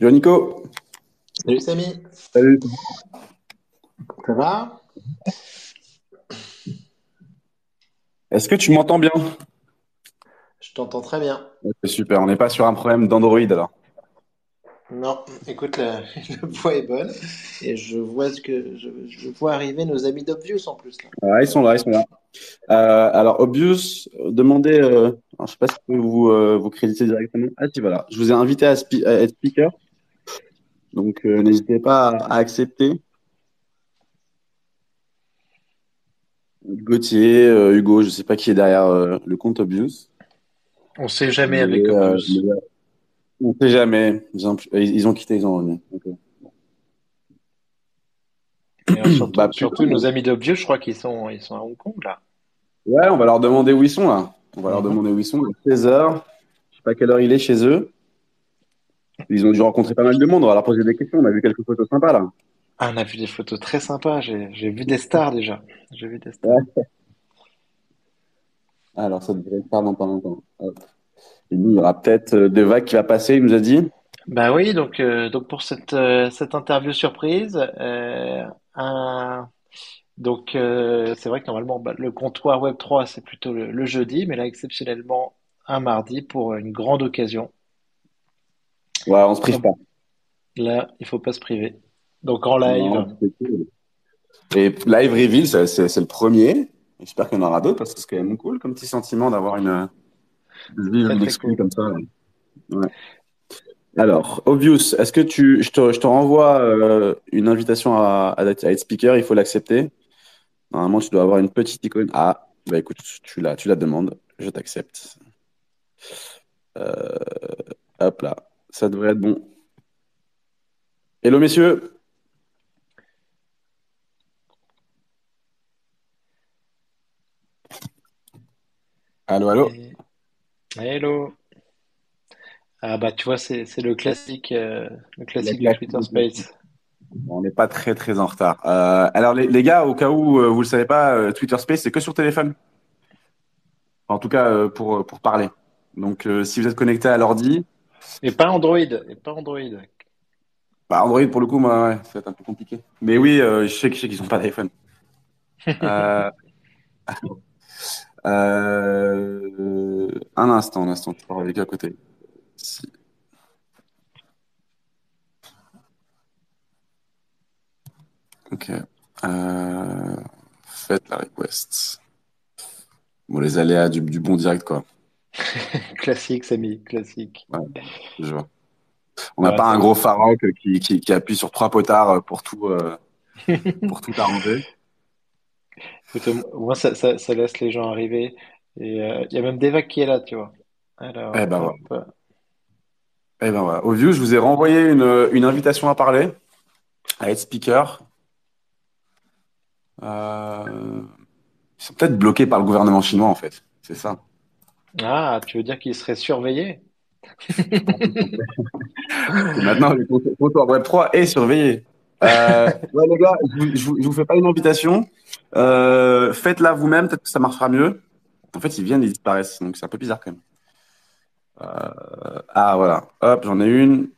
Yo Nico. Salut Samy. Salut. Ça va? Est-ce que tu m'entends bien? Je t'entends très bien. C'est super, on n'est pas sur un problème d'Android alors. Non, écoute, la, la voix est bonne et je vois ce que je, je vois arriver nos amis d'Obvious en plus. Là. Ils sont là, ils sont là. Euh, alors, Obvious, demandez, euh, alors, je ne sais pas si vous euh, vous créditer directement. Ah, si, voilà. Je vous ai invité à, spi- à être speaker. Donc, euh, n'hésitez pas à, à accepter. Gauthier, euh, Hugo, je ne sais pas qui est derrière euh, le compte Obvious. On sait jamais avec Mais, Obvious. on ne sait jamais. Ils ont, ils ont quitté, ils ont revenu. Ok. Et, surtout, Bah, surtout nos amis d'Obvious, je crois qu'ils sont, ils sont à Hong Kong là. Ouais, on va leur demander où ils sont là. On va leur Mhm. demander où ils sont. Il est 16 heures. Je sais pas quelle heure il est chez eux. Ils ont dû rencontrer pas mal de monde. On va leur poser des questions. On a vu quelques photos sympas là. Ah, on a vu des photos très sympas. J'ai, vu des stars déjà. J'ai vu des stars. Alors ça devrait être tard dans pas longtemps. Hop. Et nous, il y aura peut-être euh, des vagues qui va passer, il nous a dit. Bah oui, donc, euh, donc pour cette, euh, cette interview surprise, euh, un, donc c'est vrai que normalement bah, le comptoir Web3 c'est plutôt le, le jeudi, mais là exceptionnellement un mardi pour une grande occasion. Ouais, on se prive pas. Là, il faut pas se priver. Donc en live, Non, c'est cool. Et Live Reveal, c'est le premier. J'espère qu'il y en aura d'autres parce que c'est quand même cool comme petit sentiment d'avoir une, une cool. comme ça. Ouais. Alors, Obvious, est-ce que tu, je te, je te renvoie euh, une invitation à, à être à être speaker, il faut l'accepter. Normalement, tu dois avoir une petite icône. Ah, bah écoute, tu la, tu la demandes, je t'accepte. Euh, hop là, ça devrait être bon. Hello messieurs. Allô, allô. Et- Hello. Ah bah tu vois, c'est le classique, euh, le classique classique Twitter Space. On n'est pas très très en retard. Euh, alors les, les gars, au cas où euh, vous le savez pas, euh, Twitter Space c'est que sur téléphone. En tout cas pour pour parler. Donc si vous êtes connecté à l'ordi, Et pas Android, et pas Android. bah Android pour le coup, moi, ouais, ça va être un peu compliqué. Mais oui, euh, je sais, je sais qu'ils ont pas d'iPhone. Euh, euh, un instant, un instant, je parle avec à côté. Si- Ok. Faites la request. Bon, les aléas du, du bon direct, quoi. Classique, Samy, classique. Ouais, je vois. On n'a Ouais, pas un gros Farok qui, qui, qui appuie sur trois potards pour tout, euh, pour tout arranger. Moins ça, ça, ça laisse les gens arriver. Et euh, il y a même Deva qui est là, tu vois. Alors, Eh ben, hop. Eh ben voilà. Au view, je vous ai renvoyé une, une invitation à parler, à être speaker. Euh, Ils sont peut-être bloqués par le gouvernement chinois, en fait. C'est ça. Ah, tu veux dire qu'il serait surveillé? Et maintenant, le comptoir Web3 est surveillé. Euh, ouais, les gars, je vous, vous, fais pas une invitation. Euh, Faites-la vous-même, peut-être que ça marchera mieux. En fait, ils viennent, ils disparaissent. Donc, c'est un peu bizarre quand même. Euh, ah, voilà. Hop, j'en ai une.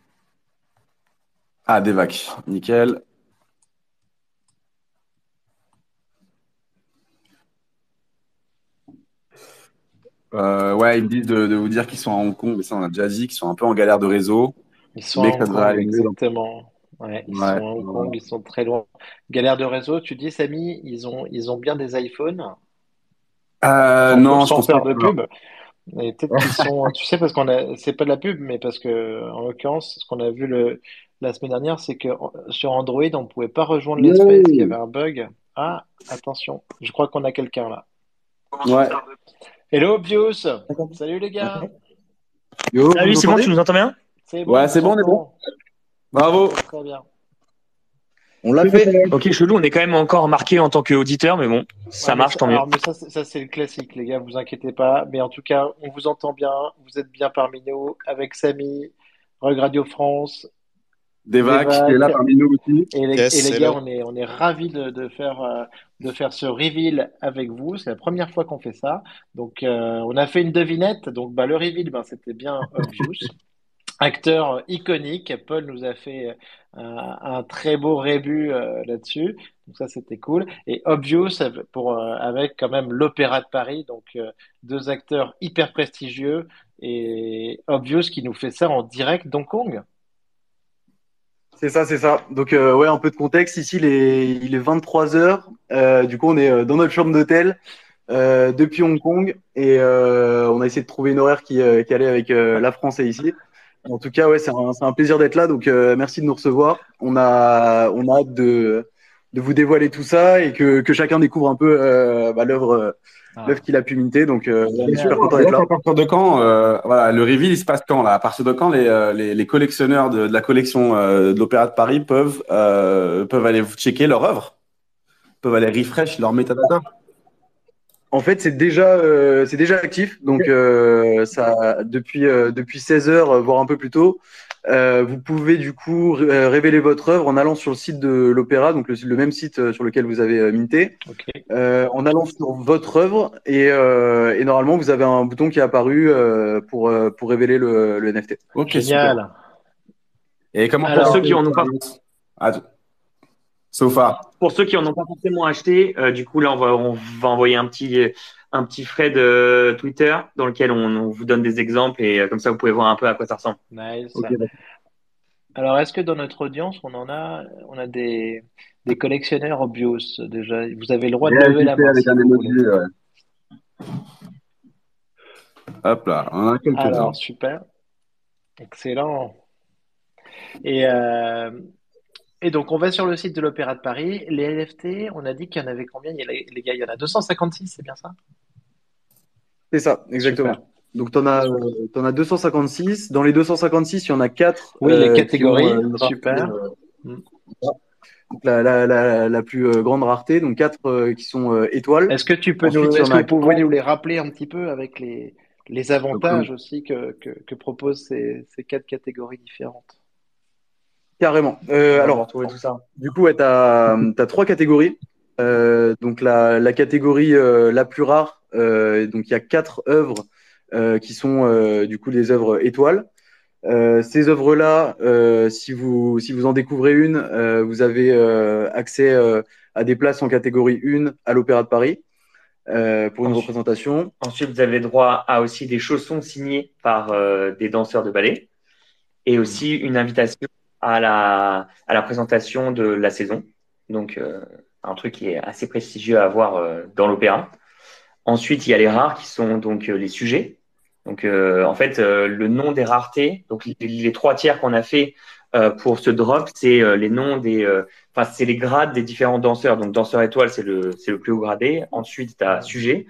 Ah, des vacs. Nickel. Euh, ouais, ils me disent de, de vous dire qu'ils sont à Hong Kong, mais ça, on a déjà dit, qu'ils sont un peu en galère de réseau. Ils sont à Mais ça Hong Kong, aller exactement. Ouais, ils Ouais, sont à Hong ouais. Kong, ils sont très loin. Galère de réseau, tu dis, Samy, ils ont, ils ont bien des iPhones? Euh, Sans, non, je pense faire pas. de pub. Et peut-être qu'ils sont, tu sais, parce qu'on a, c'est pas de la pub, mais parce que, en l'occurrence, ce qu'on a vu le, la semaine dernière, c'est que sur Android, on pouvait pas rejoindre l'espace, qu'il y avait un bug. Ah, attention, je crois qu'on a quelqu'un là. Ouais. Hello, Bios! Salut les gars! Yo, Salut, c'est bon, tu nous entends bien C'est Ouais, c'est bon, on est s'entend. Bravo. Très bien. On l'a fait. Ok, chelou, on est quand même encore marqué en tant qu'auditeur, mais bon, ça Ouais, marche, tant mieux. alors, mais ça, c'est- ça, c'est le classique, les gars, vous inquiétez pas. Mais en tout cas, on vous entend bien, vous êtes bien parmi nous, avec Samy, Rug Radio France, Devac, Devac. qui est là parmi nous aussi. et les, Yes, et les gars, on est, on est ravis de, de faire, euh, de faire ce reveal avec vous. C'est la première fois qu'on fait ça. Donc, euh, on a fait une devinette. Donc, bah, le reveal, ben, c'était bien obvious. acteur iconique. Paul nous a fait un, un très beau rébut euh, là-dessus. Donc ça, c'était cool. Et Obvious pour euh, avec quand même l'Opéra de Paris, donc euh, deux acteurs hyper prestigieux et Obvious qui nous fait ça en direct d'Hong Kong. C'est ça, c'est ça. Donc, euh, ouais, un peu de contexte. Ici, il est, il est 23 heures. Euh, du coup, on est euh, dans notre chambre d'hôtel euh, depuis Hong Kong et euh, on a essayé de trouver une horaire qui, euh, qui allait avec la France et ici. En tout cas, ouais, c'est un, un plaisir d'être là. Donc, merci de nous recevoir. On a, on a hâte de, de vous dévoiler tout ça et que, que chacun découvre un peu bah, l'œuvre. L'œuvre qu'il a pu minter. Donc, euh, on est Génial. super content d'être là. À partir de quand euh, voilà, le reveal il se passe quand là? À partir de quand les, euh, les, les collectionneurs de, de la collection euh, de l'Opéra de Paris peuvent euh, peuvent aller checker leur œuvre, peuvent aller refresh leur metadata? En fait, c'est déjà, euh, c'est déjà actif. Donc, euh, ça, depuis, euh, depuis 16 heures, euh, voire un peu plus tôt, euh, vous pouvez du coup ré- euh, révéler votre œuvre en allant sur le site de l'Opéra, donc le, le même site euh, sur lequel vous avez euh, minté, Ok. euh, en allant sur votre œuvre et, euh, et normalement vous avez un bouton qui est apparu euh, pour, euh, pour révéler le, le NFT. Ok, Génial. super. Et comment Alors, Pour ceux qui en ont pas, So far. pour ceux qui en ont pas forcément acheté, euh, du coup là on va on va envoyer un petit un petit thread de Twitter dans lequel on, on vous donne des exemples et euh, comme ça vous pouvez voir un peu à quoi ça ressemble. Nice. Alors, est-ce que dans notre audience, on en a, on a des, des collectionneurs Obvious déjà? Vous avez le droit de lever la main avec si un vous emoji, voulez. ouais. Hop là, on en a quelques-uns. Alors, super. Excellent. Et, euh, et donc, on va sur le site de l'Opéra de Paris. Les NFT, on a dit qu'il y en avait combien? Il y a- les gars, il y en a 256, c'est bien ça? C'est ça, exactement. Super. Donc, tu en as, t'en as 256. Dans les 256, il y en a 4 Oui, les euh, catégories, ont, euh, super. euh, Mm. La, la, la, la plus grande rareté, donc quatre euh, qui sont étoiles. Est-ce que tu peux Ensuite, nous, en est-ce que vous pouvez nous les rappeler un petit peu avec les, les avantages aussi que, que, que proposent ces, ces quatre catégories différentes? Carrément. Euh, alors, retrouver tout ça. du coup, ouais, tu as, trois catégories. Euh, donc, la, la catégorie euh, la plus rare, euh, donc il y a quatre œuvres euh, qui sont euh, du coup des œuvres étoiles. Euh, ces œuvres-là, euh, si vous si vous en découvrez une, euh, vous avez euh, accès euh, à des places en catégorie 1 à l'Opéra de Paris euh, pour une représentation. Ensuite, vous avez droit à aussi des chaussons signés par euh, des danseurs de ballet et aussi une invitation à la, à la présentation de la saison. Donc, euh, un truc qui est assez prestigieux à voir euh, dans l'opéra. Ensuite, il y a les rares qui sont donc euh, les sujets. Donc, en fait, le nom des raretés, donc les, trois tiers qu'on a fait pour ce drop, c'est les noms des, enfin, c'est les grades des différents danseurs. Donc, danseur étoile, c'est le, c'est le plus haut gradé. Ensuite, tu as sujet.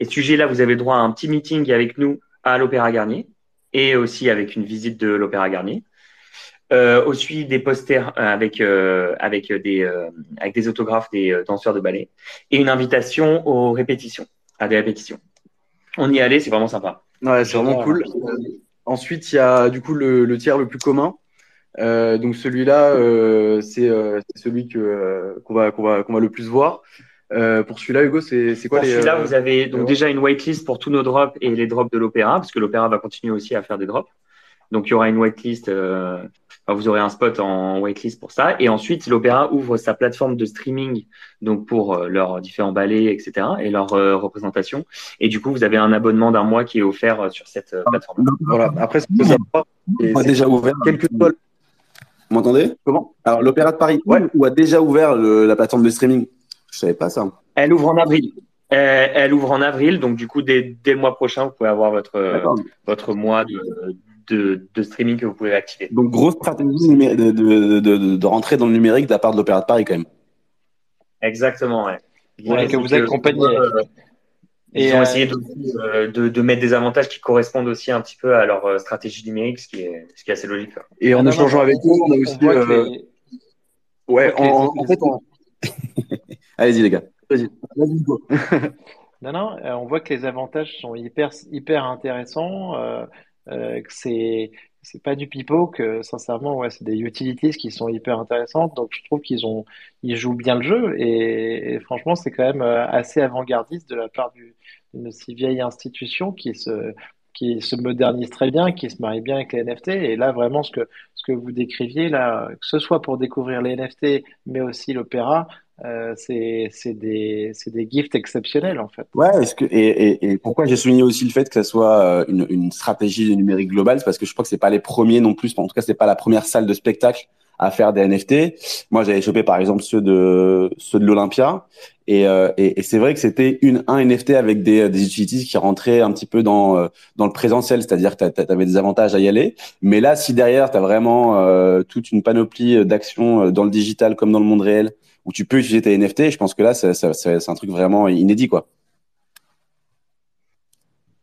Et sujet, là, vous avez droit à un petit meeting avec nous à l'Opéra Garnier et aussi avec une visite de l'Opéra Garnier. Euh, aussi des posters euh, avec euh, avec des euh, avec des autographes des danseurs de ballet et une invitation aux répétitions à des répétitions. On y allé, c'est vraiment sympa. Ouais, c'est vraiment cool. Ensuite, il y a du coup le, le tiers le plus commun. Donc celui-là, c'est celui que qu'on va qu'on va qu'on va le plus voir. Euh, pour celui-là, Hugo, c'est quoi Pour les celui-là, euh, vous avez donc déjà une waitlist pour tous nos drops et les drops de l'opéra, parce que l'opéra va continuer aussi à faire des drops. Donc il y aura une waitlist, euh, vous aurez un spot en waitlist pour ça. Et ensuite, l'opéra ouvre sa plateforme de streaming, donc pour euh, leurs différents ballets, etc. et leurs euh, représentations. Et du coup, vous avez un abonnement d'un mois qui est offert euh, sur cette euh, plateforme. Voilà. Après, ce c'est- On a déjà ouvert. quel que soit le- Vous m'entendez? Comment? Alors, l'Opéra de Paris, Ouais. ou a déjà ouvert le- la plateforme de streaming? Je savais pas ça. Elle ouvre en avril. Elle ouvre en avril, donc du coup, dès, dès le mois prochain, vous pouvez avoir votre, votre mois de, de, de streaming que vous pouvez activer. Donc, grosse stratégie de, de, de, de, de rentrer dans le numérique de la part de l'Opéra de Paris, quand même. Exactement, ouais. Ouais, L'idée, que vous accompagnez. euh, Et, ils ont euh, essayé de, de, de mettre des avantages qui correspondent aussi un petit peu à leur euh, stratégie numérique, ce qui est, ce qui est assez logique. quoi. Et en Ah non, échangeant non, avec eux, on a aussi euh, les- ouais, les- en, fait, on- Allez-y, les gars. vas-y. Non, non, on voit que les avantages sont hyper, hyper intéressants, euh, que c'est, c'est pas du pipeau, que sincèrement, ouais, c'est des utilities qui sont hyper intéressantes. Donc, je trouve qu'ils ont, ils jouent bien le jeu et, et franchement, c'est quand même euh, assez avant-gardiste de la part du- d'une si vieille institution qui se, qui se modernise très bien, qui se marie bien avec les NFT. Et là, vraiment, ce que, ce que vous décriviez, là, que ce soit pour découvrir les NFT, mais aussi l'opéra, euh, c'est des, des gifts exceptionnels, en fait. Ouais, est-ce que, et, et, et pourquoi j'ai souligné aussi le fait que ça soit euh, une, une stratégie numérique globale, c'est parce que je crois que c'est pas les premiers non plus, en tout cas, c'est pas la première salle de spectacle à faire des NFT. Moi, j'avais chopé par exemple ceux de ceux de l'Olympia, et, euh, et, et c'est vrai que c'était une un NFT avec des, des utilities qui rentraient un petit peu dans euh, dans le présentiel, c'est-à-dire que tu avais des avantages à y aller. Mais là, si derrière tu as vraiment euh, toute une panoplie d'actions dans le digital comme dans le monde réel où tu peux utiliser tes NFT, je pense que là, c'est un truc vraiment inédit, quoi.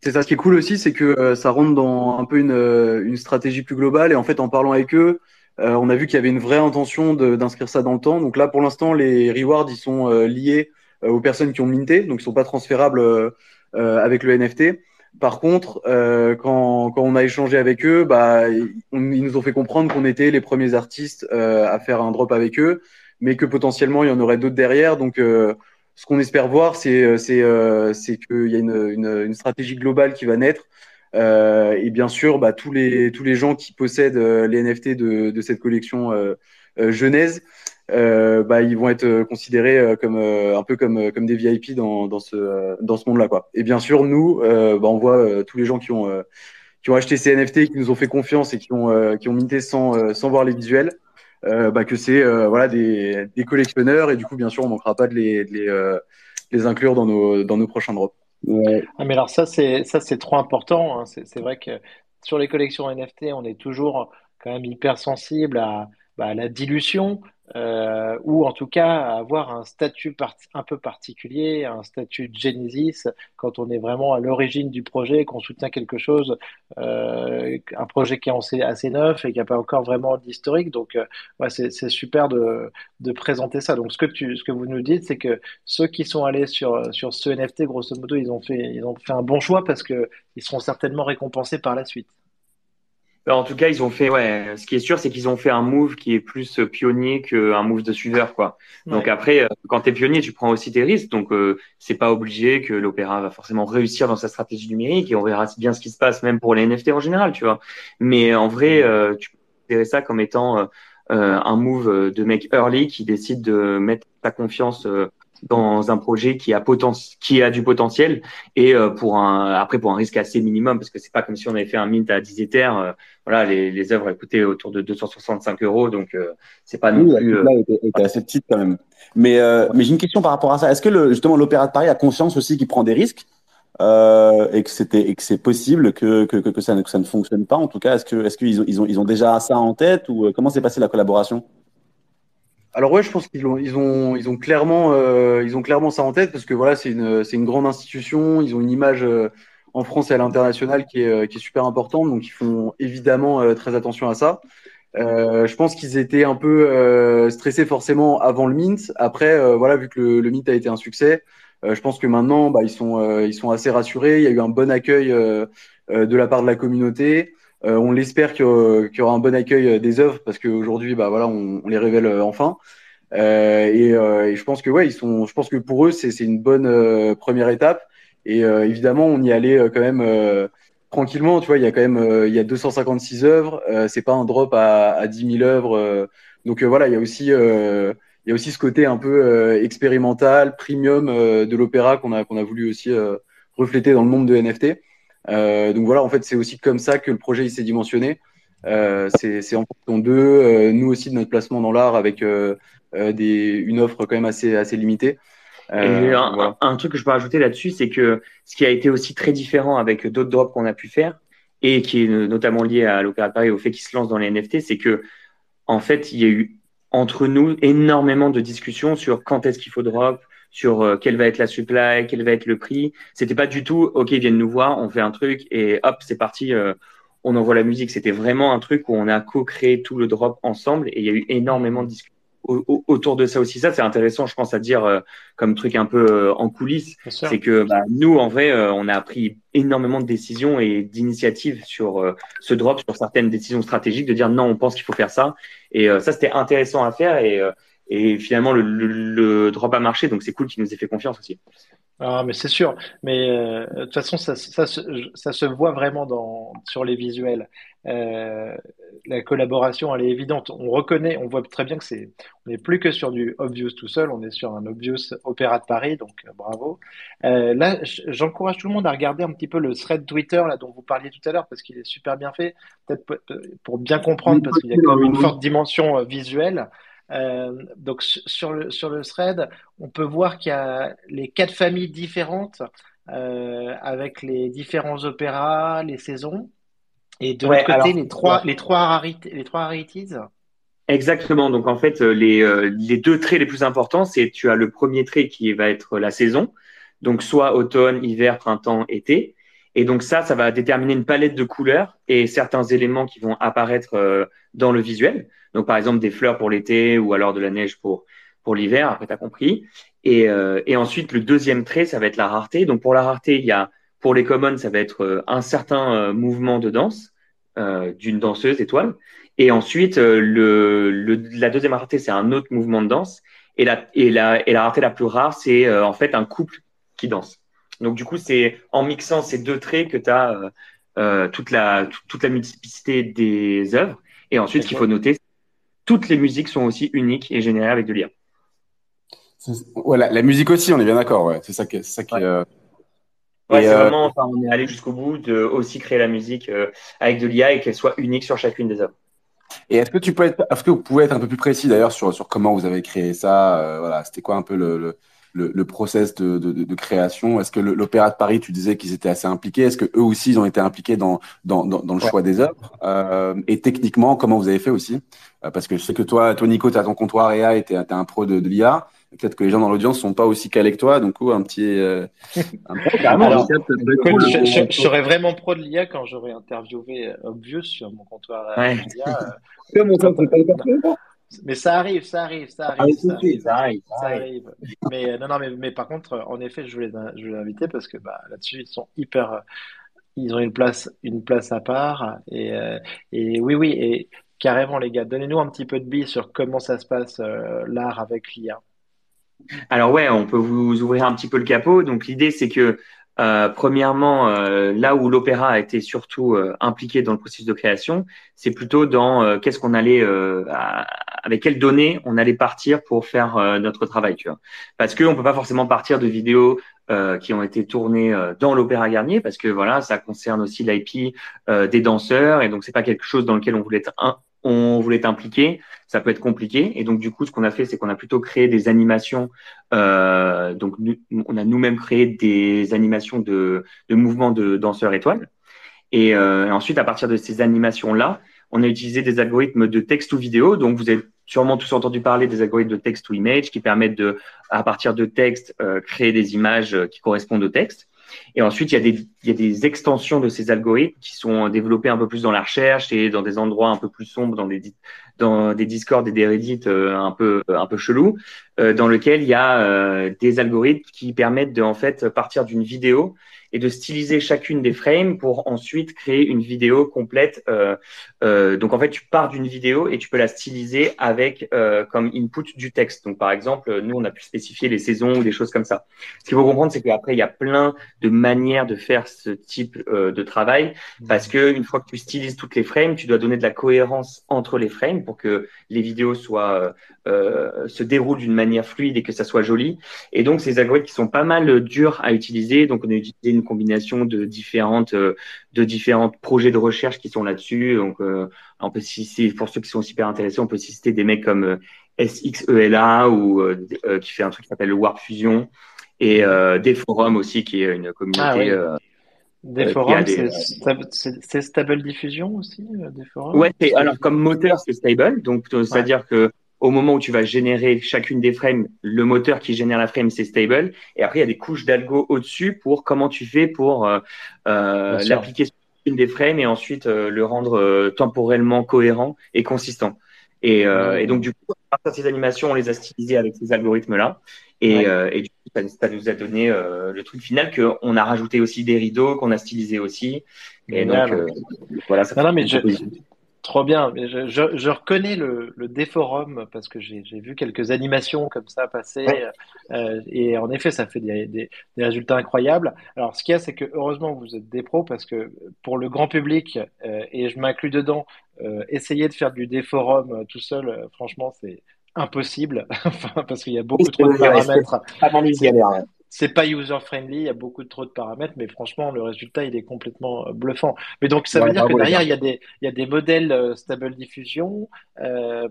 C'est ça. Ce qui est cool aussi, c'est que euh, ça rentre dans un peu une, euh, une, stratégie plus globale. Et en fait, en parlant avec eux, euh, on a vu qu'il y avait une vraie intention d'inscrire ça dans le temps. Donc là, pour l'instant, les rewards, ils sont liés aux personnes qui ont minté, donc ils sont pas transférables avec le NFT. Par contre, quand, quand, on a échangé avec eux, bah, ils nous ont fait comprendre qu'on était les premiers artistes à faire un drop avec eux mais que potentiellement il y en aurait d'autres derrière. Donc, euh, ce qu'on espère voir, c'est euh, euh, qu'il y a une, stratégie globale qui va naître. et bien sûr, bah, tous les gens qui possèdent les NFT de, cette collection genèse, bah, ils vont être considérés comme un peu comme des VIP dans, ce monde-là. Et bien sûr, nous, bah, on voit tous les gens qui ont acheté ces NFT, qui nous ont fait confiance et qui ont qui minté sans voir les visuels. Euh, bah, que c'est euh, voilà des, des, collectionneurs et du coup bien sûr on manquera pas de les, de les, euh, les inclure dans nos, dans nos prochains drops. Ouais. Ah, mais alors ça c'est ça c'est trop important. Hein. C'est vrai que sur les collections NFT on est toujours quand même hyper sensible à, bah, la dilution, euh, ou en tout cas avoir un statut un peu particulier, un statut de Genesis, quand on est vraiment à l'origine du projet, qu'on soutient quelque chose, euh, un projet qui est assez, neuf et qui n'a pas encore vraiment d'historique. Donc, euh, ouais, c'est super de, de, présenter ça. Donc, ce que, tu, ce que vous nous dites, c'est que ceux qui sont allés sur, sur ce NFT, grosso modo, ils ont fait, ils ont fait un bon choix parce qu'ils seront certainement récompensés par la suite. Bah, en tout cas, ils ont fait, ouais, ce qui est sûr, c'est qu'ils ont fait un move qui est plus euh, pionnier qu'un move de suiveur, quoi. Donc après, euh, quand tu es pionnier, tu prends aussi tes risques. Donc, euh, c'est pas obligé que l'opéra va forcément réussir dans sa stratégie numérique et on verra bien ce qui se passe, même pour les NFT en général, tu vois. Mais en vrai, euh, tu peux considérer ça comme étant un move de mec early qui décide de mettre ta confiance dans un projet qui a qui a du potentiel et euh, pour un après pour un risque assez minimum parce que c'est pas comme si on avait fait un mint à 10 Ethers euh, voilà les, les œuvres coûtaient autour de 265 euros donc euh, c'est pas non plus là était, était, assez petite quand même. Mais mais j'ai une question par rapport à ça. Est-ce que le, justement l'opéra de Paris a conscience aussi qu'il prend des risques et que c'était et que c'est possible que, que, que, ça, que ça ne fonctionne pas en tout cas est-ce que est-ce qu'ils ont, ils ont ils ont déjà ça en tête ou comment s'est passée la collaboration? Alors ouais, je pense qu'ils ont, clairement, euh, ils ont clairement ça en tête parce que voilà, c'est une, c'est une grande institution. Ils ont une image euh, en France et à l'international qui est, euh, qui est super importante, donc ils font évidemment euh, très attention à ça. je pense qu'ils étaient un peu stressés forcément avant le mint. Après, voilà, vu que le, le, mint a été un succès, je pense que maintenant, bah, ils sont, ils sont assez rassurés. Il y a eu un bon accueil de la part de la communauté. Euh, on l'espère qu'il y, aura un bon accueil euh, des œuvres parce qu'aujourd'hui, bah voilà, on, les révèle euh, enfin. Et, et, je pense que ouais, ils sont. Je pense que pour eux, c'est une bonne première étape. Et évidemment, on y allait quand même tranquillement. Tu vois, il y a quand même il y a 256 œuvres. c'est pas un drop à, à 10 000 œuvres. donc voilà, il y a aussi il y a aussi ce côté un peu expérimental, premium de l'opéra qu'on a qu'on a voulu aussi refléter dans le monde de NFT. Euh, donc voilà, en fait, c'est aussi comme ça que le projet il s'est dimensionné. Euh, c'est en fonction d'eux, euh, nous aussi de notre placement dans l'art avec des, une offre quand même assez, assez limitée. Euh, un, voilà. un, truc que je peux rajouter là-dessus, c'est que ce qui a été aussi très différent avec d'autres drops qu'on a pu faire et qui est notamment lié à l'Opéra de Paris au fait qu'il se lance dans les NFT, c'est que en fait, il y a eu entre nous énormément de discussions sur quand est-ce qu'il faut drop, sur euh, quelle va être la supply, quel va être le prix. C'était pas du tout, OK, ils viennent nous voir, on fait un truc et hop, c'est parti, euh, on envoie la musique. C'était vraiment un truc où on a co-créé tout le drop ensemble et il y a eu énormément de discussions autour de ça aussi. Ça, c'est intéressant, je pense, à dire euh, comme truc un peu en coulisses. C'est que bah, nous, en vrai, on a pris énormément de décisions et d'initiatives sur ce drop, sur certaines décisions stratégiques, de dire non, on pense qu'il faut faire ça. Et ça, c'était intéressant à faire. Et Et finalement, le, le, le drop a marché, donc c'est cool qu'il nous ait fait confiance aussi. Ah, mais c'est sûr. Mais euh, de toute façon, ça, ça, se- ça se voit vraiment dans, sur les visuels. Euh, la collaboration, elle est évidente. On reconnaît, on voit très bien que c'est, on n'est plus que sur du Obvious tout seul, on est sur un Obvious Opéra de Paris, donc euh, bravo. Euh, là, j'encourage tout le monde à regarder un petit peu le thread Twitter là dont vous parliez tout à l'heure parce qu'il est super bien fait. Peut-être pour bien comprendre parce qu'il y a quand même une forte dimension euh, visuelle. Euh, donc su- sur le sur le thread, on peut voir qu'il y a les quatre familles différentes euh, avec les différents opéras, les saisons, et de Ouais, l'autre côté alors- les trois les trois rarités, les trois rarities. Exactement. Donc en fait, euh, les, les deux traits les plus importants, c'est tu as le premier trait qui va être la saison, donc soit automne, hiver, printemps, été. Et donc ça, ça va déterminer une palette de couleurs et certains éléments qui vont apparaître dans le visuel. Donc par exemple des fleurs pour l'été ou alors de la neige pour pour l'hiver. Après, tu as compris. Et, euh, et ensuite, le deuxième trait, ça va être la rareté. Donc pour la rareté, il y a pour les commons, ça va être euh, un certain euh, mouvement de danse euh, d'une danseuse étoile. Et ensuite, euh, le, le, la deuxième rareté, c'est un autre mouvement de danse. Et la, et la, et la rareté la plus rare, c'est euh, en fait un couple qui danse. Donc, du coup, c'est en mixant ces deux traits que tu as euh, toute, la, toute la multiplicité des œuvres. Et ensuite, ce qu'il faut noter, toutes les musiques sont aussi uniques et générées avec de l'IA. Voilà, la musique aussi, on est bien d'accord. Ouais. C'est ça qui, ça qui. Ouais. euh, Ouais, c'est euh, vraiment, enfin, on est allé jusqu'au bout de aussi créer la musique euh, avec de l'IA et qu'elle soit unique sur chacune des œuvres. Et est-ce que tu peux être, est-ce que vous pouvez être un peu plus précis d'ailleurs sur, sur comment vous avez créé ça Voilà, c'était quoi un peu le, le, le, le process de, de, de création Est-ce que le- l'Opéra de Paris, tu disais qu'ils étaient assez impliqués Est-ce que eux aussi ils ont été impliqués dans, dans, dans, dans le Ouais. choix des œuvres? Euh, Et techniquement, comment vous avez fait aussi? Euh, Parce que je sais que toi, toi Nico, tu as ton comptoir EA et tu es, un pro de, de l'IA. Peut-être que les gens dans l'audience sont pas aussi calés que toi, donc un petit. Euh, un petit Alors, je, je- je serais vraiment pro de l'IA quand j'aurais interviewé euh, Obvious sur mon comptoir euh, Ouais. d'IA. Mais ça arrive, ça arrive, ça Ah, arrive, ça arrive. Ça arrive, ça. Mais euh, non, non, mais, mais par contre, euh, en effet, je voulais, je voulais l'inviter parce que bah, là-dessus, ils sont hyper, euh, ils ont une place, une place à part. Et, et oui, oui, et carrément, les gars, donnez-nous un petit peu de billes sur comment ça se passe euh, l'art avec l'IA. Alors ouais, on peut vous ouvrir un petit peu le capot. Donc l'idée, c'est que euh, premièrement, euh, là où l'opéra a été surtout euh, impliqué dans le processus de création, c'est plutôt dans euh, qu'est-ce qu'on allait, euh, avec quelles données on allait partir pour faire euh, notre travail, tu vois. Parce qu'on peut pas forcément partir de vidéos qui ont été tournées dans l'opéra Garnier, parce que voilà, ça concerne aussi l'IP des danseurs, et donc c'est pas quelque chose dans lequel on voulait être un- on voulait être impliqué ça peut être compliqué. Et donc, du coup, ce qu'on a fait, c'est qu'on a plutôt créé des animations. Euh, donc, on a nous-mêmes créé des animations de, de mouvements de danseurs étoiles. Et, euh, ensuite, à partir de ces animations-là, on a utilisé des algorithmes de texte ou vidéo. Donc, vous avez sûrement tous entendu parler des algorithmes de texte ou image qui permettent de, à partir de texte, euh, créer des images euh, qui correspondent au texte. Et ensuite, il y, a des, il y a des extensions de ces algorithmes qui sont développés un peu plus dans la recherche et dans des endroits un peu plus sombres, dans des, dans des et des Reddit euh, un peu un peu chelous, euh, dans lequel il y a euh, des algorithmes qui permettent de en fait partir d'une vidéo et de styliser chacune des frames pour ensuite créer une vidéo complète. Euh, euh, donc en fait, tu pars d'une vidéo et tu peux la styliser avec euh, comme input du texte. Donc par exemple, nous on a pu spécifier les saisons ou des choses comme ça. Ce qu'il faut comprendre, c'est qu'après il y a plein de manières de faire ce type de travail parce que une fois que tu stylises toutes les frames, tu dois donner de la cohérence entre les frames pour que les vidéos soient euh, se déroulent d'une manière fluide et que ça soit joli. Et donc ces algorithmes qui sont pas mal durs à utiliser. Donc on a utilisé une combinaison de différentes euh, de différents projets de recherche qui sont là-dessus. Donc euh, on peut citer pour ceux qui sont super intéressés, on peut citer des mecs comme euh, SXELA ou euh, euh, qui fait un truc qui s'appelle le Warp Fusion et euh, des forums aussi qui est une communauté. Ah oui. euh, Des Euh, forums, des- c'est sta- c'est c'est Stable Diffusion aussi, euh, des forums? Ouais, alors comme moteur, c'est stable. Donc, euh, c'est-à-dire que au moment où tu vas générer chacune des frames, le moteur qui génère la frame, c'est stable. Et après, il y a des couches d'algo au-dessus pour comment tu fais pour euh, euh, l'appliquer sur une des frames et ensuite euh, le rendre euh, temporellement cohérent et consistant. Et, et donc, du coup, à partir de ces animations, on les a stylisées avec ces algorithmes-là. Et, Ouais. et du coup, ça, ça nous a donné le truc final qu'on a rajouté aussi des rideaux, qu'on a stylisé aussi. Et Génial. donc, voilà, ça Non, fait non, mais je-. Trop bien. Mais je, je, je reconnais le, le déforum parce que j'ai vu quelques animations comme ça passer. euh, et en effet, ça fait des, des, des résultats incroyables. Alors, ce qu'il y a, c'est que heureusement, vous êtes des pros parce que pour le grand public, euh, et je m'inclus dedans, euh, essayer de faire du déforum euh, tout seul, euh, franchement, c'est impossible. Parce qu'il y a beaucoup trop de paramètres. C'est pas user-friendly, il y a beaucoup de trop de paramètres, mais franchement, le résultat, il est complètement euh, bluffant. Mais donc, ça Ouais, veut dire que derrière, il y a des, il y a des modèles euh, Stable Diffusion, euh,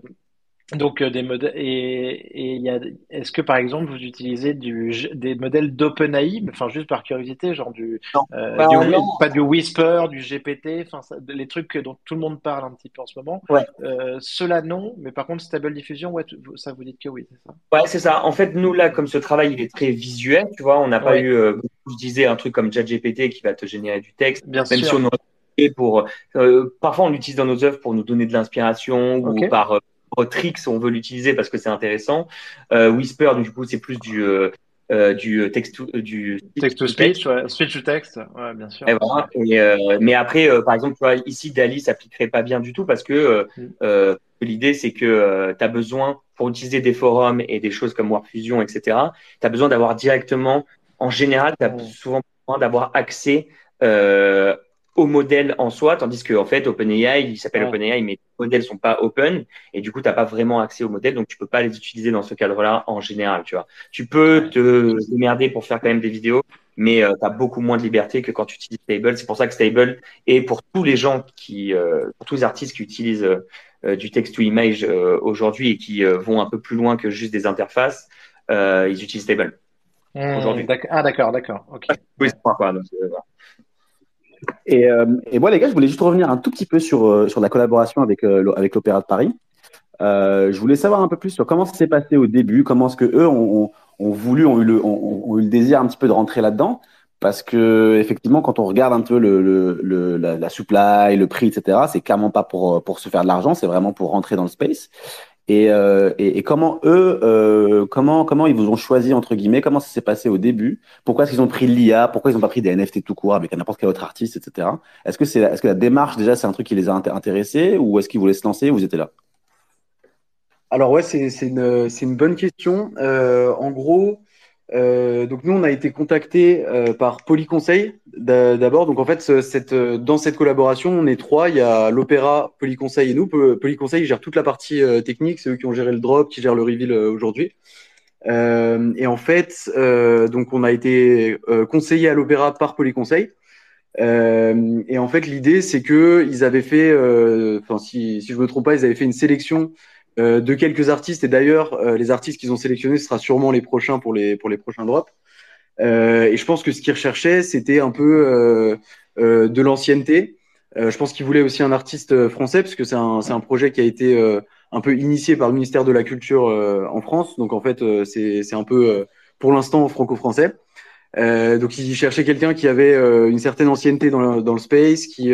donc euh, des modèles, et, et il y a, est-ce que par exemple, vous utilisez du, des modèles d'OpenAI, enfin, juste par curiosité, genre du, Non. euh, Bah, du- non. pas du Whisper, du GPT, enfin, ça- les trucs dont tout le monde parle un petit peu en ce moment. Ouais. Euh, cela, non, mais par contre, Stable Diffusion, ouais, tu- vous- ça vous dites que oui, c'est ça? Ouais, c'est ça. En fait, nous, là, comme ce travail, il est très visuel, tu vois, on n'a pas Ouais. eu, euh, je disais, un truc comme ChatGPT qui va te générer du texte, Bien même sûr. si on pour, parfois on l'utilise dans nos œuvres pour nous donner de l'inspiration ou par tricks, on veut l'utiliser parce que c'est intéressant. Euh, Whisper, du coup, c'est plus du, euh, euh, du texte, to- du Text to speech, ouais. Speech to text, ouais, bien sûr. Et voilà. Et, euh, mais après, euh, par exemple, tu vois, ici, Dali s'appliquerait pas bien du tout parce que euh, Mm. euh, l'idée, c'est que tu as besoin, pour utiliser des forums et des choses comme Warfusion, etc., tu as besoin d'avoir directement, en général, tu as Mm. souvent besoin d'avoir accès euh, au modèle en soi, tandis que en fait, OpenAI, il s'appelle Ouais. OpenAI, mais les modèles sont pas open, et du coup, tu n'as pas vraiment accès au modèle, donc tu peux pas les utiliser dans ce cadre-là en général, tu vois. Tu peux te démerder pour faire quand même des vidéos, mais tu as beaucoup moins de liberté que quand tu utilises Stable. C'est pour ça que Stable est pour tous les gens qui, euh, pour tous les artistes qui utilisent euh, euh, du text to image euh, aujourd'hui et qui euh, vont un peu plus loin que juste des interfaces, euh, ils utilisent Stable. Hmm, Aujourd'hui. Ah, d'accord, d'accord. Ok. Oui, c'est pas quoi. Donc, euh, voilà. Et, euh, moi, les gars, je voulais juste revenir un tout petit peu sur, euh, sur la collaboration avec, euh, avec l'Opéra de Paris. Euh, je voulais savoir un peu plus sur comment ça s'est passé au début, comment est-ce que eux ont, voulu, ont eu, le, ont, eu le désir un petit peu de rentrer là-dedans. Parce que effectivement, quand on regarde un peu le, la, la supply, le prix, etc., c'est clairement pas pour, pour se faire de l'argent, c'est vraiment pour rentrer dans le space. Et, euh, et, et comment eux, euh, comment, comment ils vous ont choisi, entre guillemets, comment ça s'est passé au début? Pourquoi est-ce qu'ils ont pris l'IA Pourquoi ils n'ont pas pris des NFT tout court avec n'importe quel autre artiste, etc. Est-ce que, c'est, est-ce que la démarche, déjà, c'est un truc qui les a inté- intéressés ou est-ce qu'ils voulaient se lancer ou vous étiez là? Alors ouais, c'est une, une bonne question. Euh, en gros, euh, donc nous, on a été contacté euh, par Polyconseil d'a- d'abord. Donc en fait, euh, dans cette collaboration, on est trois. Il y a l'Opéra, Polyconseil et nous. Po- Polyconseil gère toute la partie euh, technique. C'est eux qui ont géré le drop, qui gèrent le reveal aujourd'hui. Et en fait, donc on a été conseillé à l'Opéra par Polyconseil. Et en fait, l'idée, c'est que ils avaient fait, enfin si, si je me trompe pas, ils avaient fait une sélection euh, de quelques artistes. Et d'ailleurs, euh, les artistes qu'ils ont sélectionnés, ce sera sûrement les prochains pour les, pour les prochains drops. Euh, et je pense que ce qu'ils recherchaient, c'était un peu euh, euh, de l'ancienneté. Euh, je pense qu'ils voulaient aussi un artiste français, parce que c'est un, un projet qui a été un peu initié par le ministère de la Culture en France. Donc en fait, c'est un peu, pour l'instant, franco-français. Donc ils cherchaient quelqu'un qui avait une certaine ancienneté dans le, dans le space, qui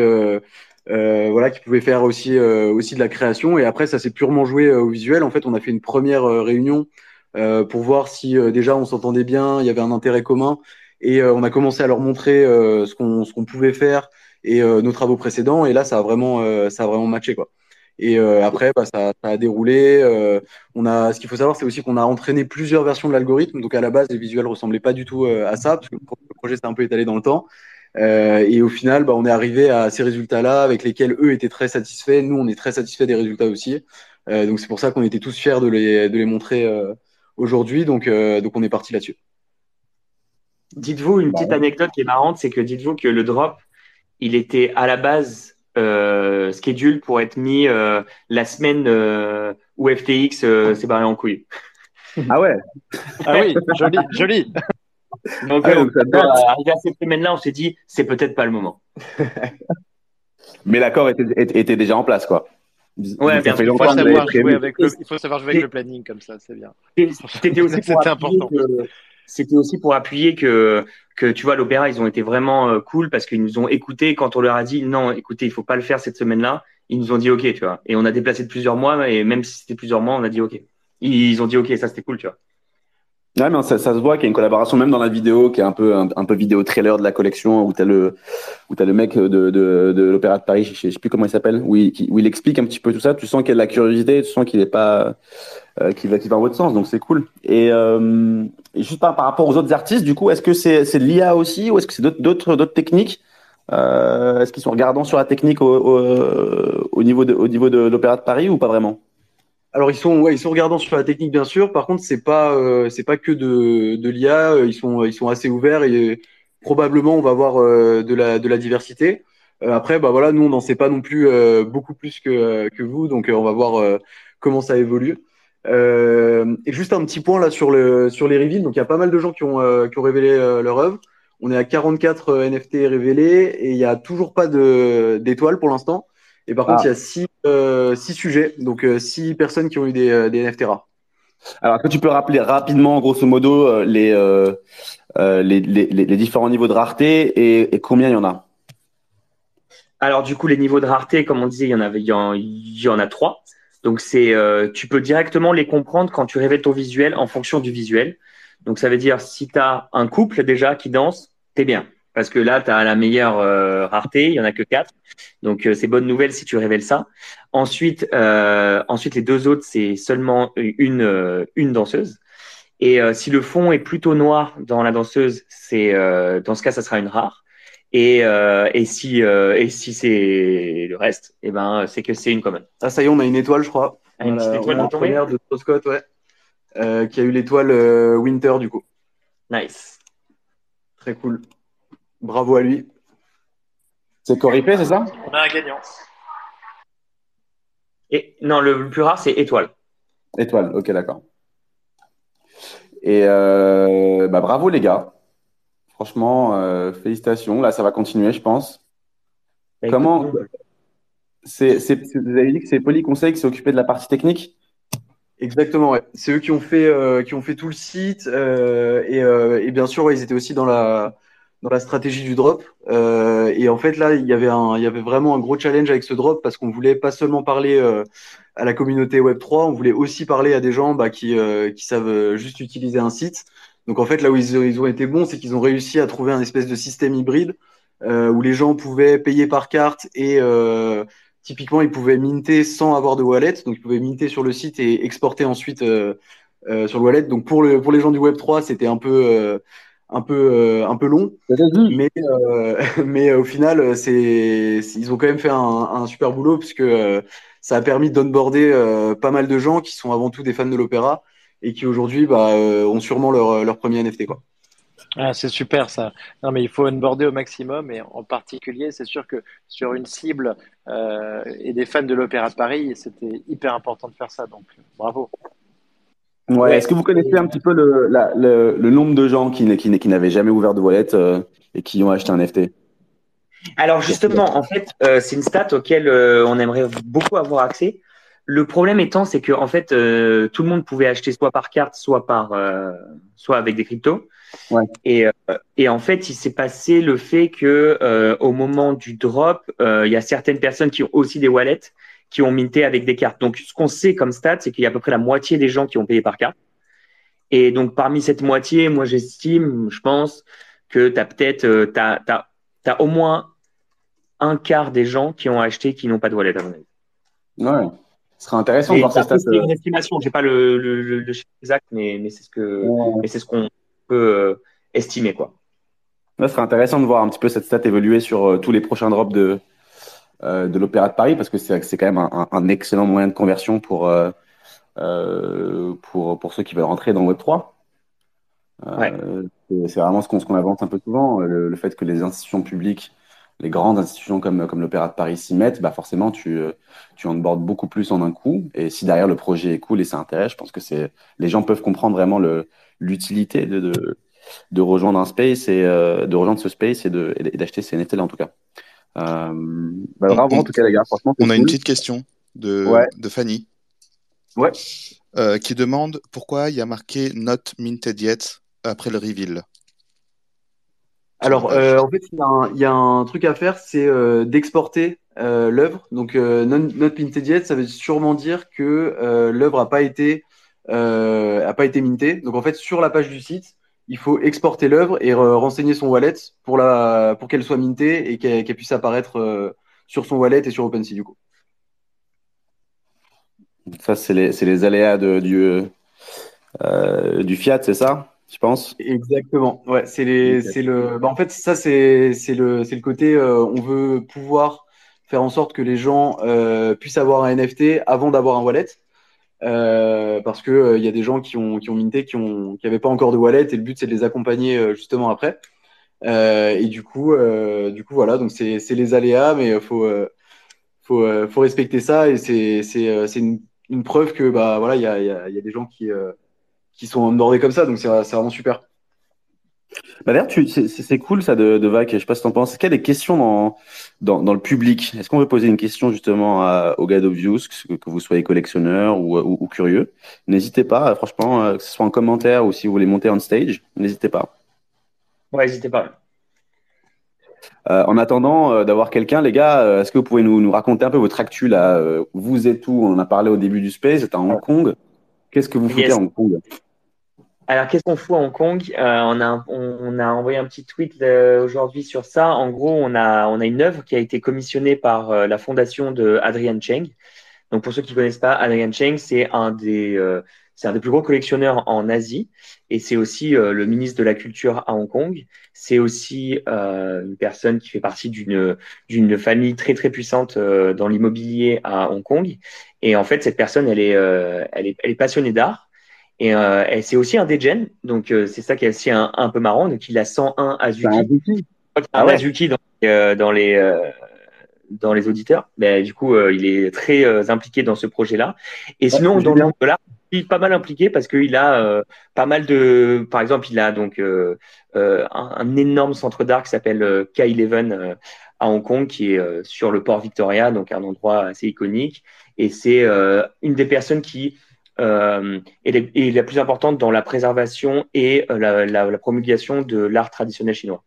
euh, voilà, qui pouvait faire aussi euh, aussi de la création. Et après, ça s'est purement joué euh, au visuel. En fait, on a fait une première euh, réunion euh, pour voir si déjà on s'entendait bien, il y avait un intérêt commun, et on a commencé à leur montrer ce qu'on qu'on pouvait faire et nos travaux précédents. Et là, ça a vraiment ça a vraiment matché quoi. Et euh, après, bah, ça, ça a déroulé. Euh, on a, ce qu'il faut savoir, c'est aussi qu'on a entraîné plusieurs versions de l'algorithme. Donc à la base, les visuels ressemblaient pas du tout à ça, parce que le projet s'est un peu étalé dans le temps. Euh, et au final, bah, on est arrivé à ces résultats-là, avec lesquels eux étaient très satisfaits. Nous, on est très satisfaits des résultats aussi. Euh, donc c'est pour ça qu'on était tous fiers de les, de les montrer euh, aujourd'hui. Donc, euh, donc on est parti là-dessus. Dites-vous une petite anecdote qui est marrante, c'est que dites-vous que le drop, il était à la base euh, schedule pour être mis euh, la semaine euh, où FTX euh, s'est barré en couille. Ah ouais Ah oui, joli, joli. Donc, Ah, euh, donc euh, arrivé à cette semaine-là, on s'est dit, c'est peut-être pas le moment. Mais l'accord était, était, était déjà en place, quoi. Ouais, bien fait. Il faut savoir jouer avec le, il faut savoir jouer avec le planning comme ça, c'est bien. C'était aussi pour C'était appuyer important. que, c'était aussi pour appuyer que, que tu vois, l'opéra, ils ont été vraiment euh, cool parce qu'ils nous ont écoutés quand on leur a dit, non, écoutez, il faut pas le faire cette semaine-là. Ils nous ont dit, OK, tu vois. Et on a déplacé de plusieurs mois et même si c'était plusieurs mois, on a dit, OK. Ils ont dit, OK, ça c'était cool, tu vois. Ouais, mais ça, ça se voit qu'il y a une collaboration même dans la vidéo, qui est un peu un, peu vidéo trailer de la collection, où t'as le où t'as le mec de de, de l'Opéra de Paris, je sais, sais plus comment il s'appelle, où il, qui- où il explique un petit peu tout ça. Tu sens qu'il y a de la curiosité, tu sens qu'il est pas euh, qu'il va qu'il va dans votre sens, donc c'est cool. Et, euh, juste par, rapport aux autres artistes, du coup, est-ce que c'est c'est l'IA aussi, ou est-ce que c'est d'autres d'autres d'autres techniques? Euh, Est-ce qu'ils sont regardants sur la technique au, au niveau de au niveau de l'Opéra de Paris ou pas vraiment? Alors ils sont ouais, ils sont regardants sur la technique bien sûr. Par contre c'est pas euh, c'est pas que de de l'IA. Ils sont ils sont assez ouverts et probablement on va avoir euh, de la de la diversité. Euh, après bah voilà nous on n'en sait pas non plus euh, beaucoup plus que que vous donc euh, on va voir euh, comment ça évolue. Et juste un petit point là sur le sur les reveals. Donc il y a pas mal de gens qui ont qui ont révélé leur œuvre. On est à 44 euh, NFT révélés et il y a toujours pas d'étoiles pour l'instant. Et par Ah. contre, il y a six, euh, six sujets, donc euh, six personnes qui ont eu des, euh, des NFT rares. Alors, est-ce que tu peux rappeler rapidement, grosso modo, les, euh, les, les, les les différents niveaux de rareté et, et combien il y en a? Alors du coup, les niveaux de rareté, comme on disait, il y en avait, il y en, il y en a trois. Donc c'est, euh, tu peux directement les comprendre quand tu révèles ton visuel en fonction du visuel. Donc ça veut dire si tu as un couple déjà qui danse, t'es bien. Parce que là, tu as la meilleure euh, rareté, il y en a que quatre. Donc euh, c'est bonne nouvelle si tu révèles ça. Ensuite, euh, ensuite les deux autres, c'est seulement une, une danseuse. Et si le fond est plutôt noir dans la danseuse, c'est dans ce cas, ça sera une rare. Et, et si, et si c'est le reste, eh ben, c'est que c'est une common. Ah, ça y est, on a une étoile, je crois. Ah, une petite étoile première de Scott, Scott, ouais. Qui a eu l'étoile Winter, du coup. Nice. Très cool. Bravo à lui. C'est Coripé, c'est ça? On a un gagnant. Et non, le, plus rare, c'est étoile. Étoile, ok, d'accord. Et euh, bah, bravo les gars. Franchement, euh, félicitations. Là, ça va continuer, je pense. Bah, Comment écoute, c'est, c'est, c'est- vous avez dit que c'est Polyconseil qui s'est occupé de la partie technique? Exactement, ouais. C'est eux qui ont fait, euh, qui ont fait tout le site. euh, et, euh, et bien sûr, ouais, ils étaient aussi dans la, dans la stratégie du drop. Euh, et en fait, là, il y avait un, il y avait vraiment un gros challenge avec ce drop parce qu'on voulait pas seulement parler euh, à la communauté Web3, on voulait aussi parler à des gens bah, qui, euh, qui savent euh, juste utiliser un site. Donc en fait, là où ils, ils ont été bons, c'est qu'ils ont réussi à trouver un espèce de système hybride euh, où les gens pouvaient payer par carte et euh, typiquement ils pouvaient minter sans avoir de wallet. Donc ils pouvaient minter sur le site et exporter ensuite sur le wallet. Donc pour, le, pour les gens du Web 3, c'était un peu, un peu, euh, un peu long. Mais, euh, mais au final, euh, c'est, ils ont quand même fait un, un super boulot puisque euh, ça a permis d'onboarder euh, pas mal de gens qui sont avant tout des fans de l'opéra et qui aujourd'hui bah, euh, ont sûrement leur, leur premier NFT. Quoi. Ah, c'est super ça. Non, mais il faut onboarder au maximum et en particulier, c'est sûr que sur une cible euh, et des fans de l'Opéra de Paris, c'était hyper important de faire ça. Donc, bravo. Ouais. Ouais. Est-ce que vous connaissez un petit peu le, la- le, le nombre de gens qui, qui, qui n'avaient jamais ouvert de wallet euh, et qui ont acheté un NFT Alors justement, en fait, euh, c'est une stat auquel euh, on aimerait beaucoup avoir accès. Le problème étant, c'est que en fait, euh, tout le monde pouvait acheter soit par carte, soit par, euh, soit avec des cryptos. Ouais. Et, euh, et en fait, il s'est passé le fait que euh, au moment du drop, euh, il y a certaines personnes qui ont aussi des wallets qui ont minté avec des cartes. Donc, ce qu'on sait comme stat, c'est qu'il y a à peu près la moitié des gens qui ont payé par carte. Et donc, parmi cette moitié, moi, j'estime, je pense que tu as peut-être, euh, t'as, t'as au moins un quart des gens qui ont acheté qui n'ont pas de wallet à mon avis. Ouais. Ce serait intéressant de voir ces stats. c'est euh. une estimation, j'ai pas le, le, le, le chiffre exact, mais, mais c'est ce que, Ouais. mais c'est ce qu'on peut euh, estimer quoi. Ce serait intéressant de voir un petit peu cette stat évoluer sur euh, tous les prochains drops de, de l'Opéra de Paris parce que c'est quand même un, excellent moyen de conversion pour, euh, euh, pour, pour ceux qui veulent rentrer dans le Web3. Euh, Ouais. c'est- vraiment ce qu'on qu'on avance un peu souvent, euh, le, le fait que les institutions publiques, les grandes institutions comme, comme l'Opéra de Paris s'y mettent, bah forcément tu, euh, tu onboardes beaucoup plus en un coup. Et si derrière le projet est cool et ça intéresse, je pense que c'est les gens peuvent comprendre vraiment l'utilité de, de, de rejoindre un space et euh, de rejoindre ce space et d'acheter ces NFT là en tout cas. Bah, On- bravo on- en tout cas les gars, franchement c'est On a une petite question de, Ouais. de Fanny Ouais. euh, qui demande pourquoi il y a marqué Not Minted Yet après le reveal. Alors, euh, en fait, il y, a un- il y a un truc à faire, c'est euh, d'exporter l'œuvre. Donc, non, not minted yet, ça veut sûrement dire que l'œuvre n'a pas été a pas été minté. Donc en fait, sur la page du site, il faut exporter l'œuvre et renseigner son wallet pour la pour qu'elle soit mintée et qu'elle puisse apparaître euh, sur son wallet et sur OpenSea du coup. Ça, c'est les, c'est les aléas de, du, euh, du fiat, c'est ça, je pense? Exactement. Ouais, c'est les, Ok. c'est le, bah en fait, ça, c'est, le, c'est le côté, euh, on veut pouvoir faire en sorte que les gens euh, puissent avoir un NFT avant d'avoir un wallet. Euh, parce que euh, il y a des gens qui ont, qui ont minté, qui ont, qui avaient pas encore de wallet, et le but, c'est de les accompagner euh, justement après. Euh, et du coup, euh, du coup, voilà, donc c'est, c'est les aléas, mais euh, faut, euh, faut, euh, faut respecter ça, et c'est, c'est, euh, c'est une, une preuve que, bah, voilà, il y a, il y a, y a des gens qui, euh, qui sont onboardés comme ça, donc c'est, c'est vraiment super. Bah, d'ailleurs, c'est, cool ça de, de Vac. Je sais pas ce que t'en penses. Est-ce qu'il y a des questions dans, dans, dans le public? Est-ce qu'on veut poser une question justement à, au gars d'Obvious, que, que vous soyez collectionneur ou, ou, ou curieux? N'hésitez pas, euh, franchement, euh, que ce soit en commentaire ou si vous voulez monter on stage, n'hésitez pas. Ouais, n'hésitez pas. Euh, en attendant euh, d'avoir quelqu'un, les gars, euh, est-ce que vous pouvez nous, nous raconter un peu votre actu là? Vous êtes où? On en a parlé au début du space, c'était à Hong Kong. Qu'est-ce que vous foutez Yes. à Hong Kong? Alors, qu'est-ce qu'on fout à Hong Kong? Euh, on a, on, a envoyé un petit tweet euh, aujourd'hui sur ça. En gros, on a, on a une œuvre qui a été commissionnée par euh, la fondation de Adrian Cheng. Donc, pour ceux qui connaissent pas, Adrian Cheng, c'est un des, euh, c'est un des plus gros collectionneurs en Asie et c'est aussi euh, le ministre de la Culture à Hong Kong. C'est aussi euh, une personne qui fait partie d'une d'une famille très très puissante euh, dans l'immobilier à Hong Kong. Et en fait, cette personne, elle est, euh, elle est, elle est passionnée d'art. Et, euh, et c'est aussi un degen, donc euh, c'est ça qui est aussi un, un peu marrant. Donc il a 101 Azuki. Un Azuki. Ah ouais. Azuki dans, euh, dans les euh, dans les auditeurs. Mais du coup, euh, il est très euh, impliqué dans ce projet-là. Et sinon, dans le monde de l'art, il est pas mal impliqué parce qu'il a euh, pas mal de, par exemple, il a donc euh, euh, un, un énorme centre d'art qui s'appelle euh, K11 euh, à Hong Kong, qui est euh, sur le port Victoria, donc un endroit assez iconique. Et c'est euh, une des personnes qui euh, est, les- est la plus importante dans la préservation et euh, la, la- la promulgation de l'art traditionnel chinois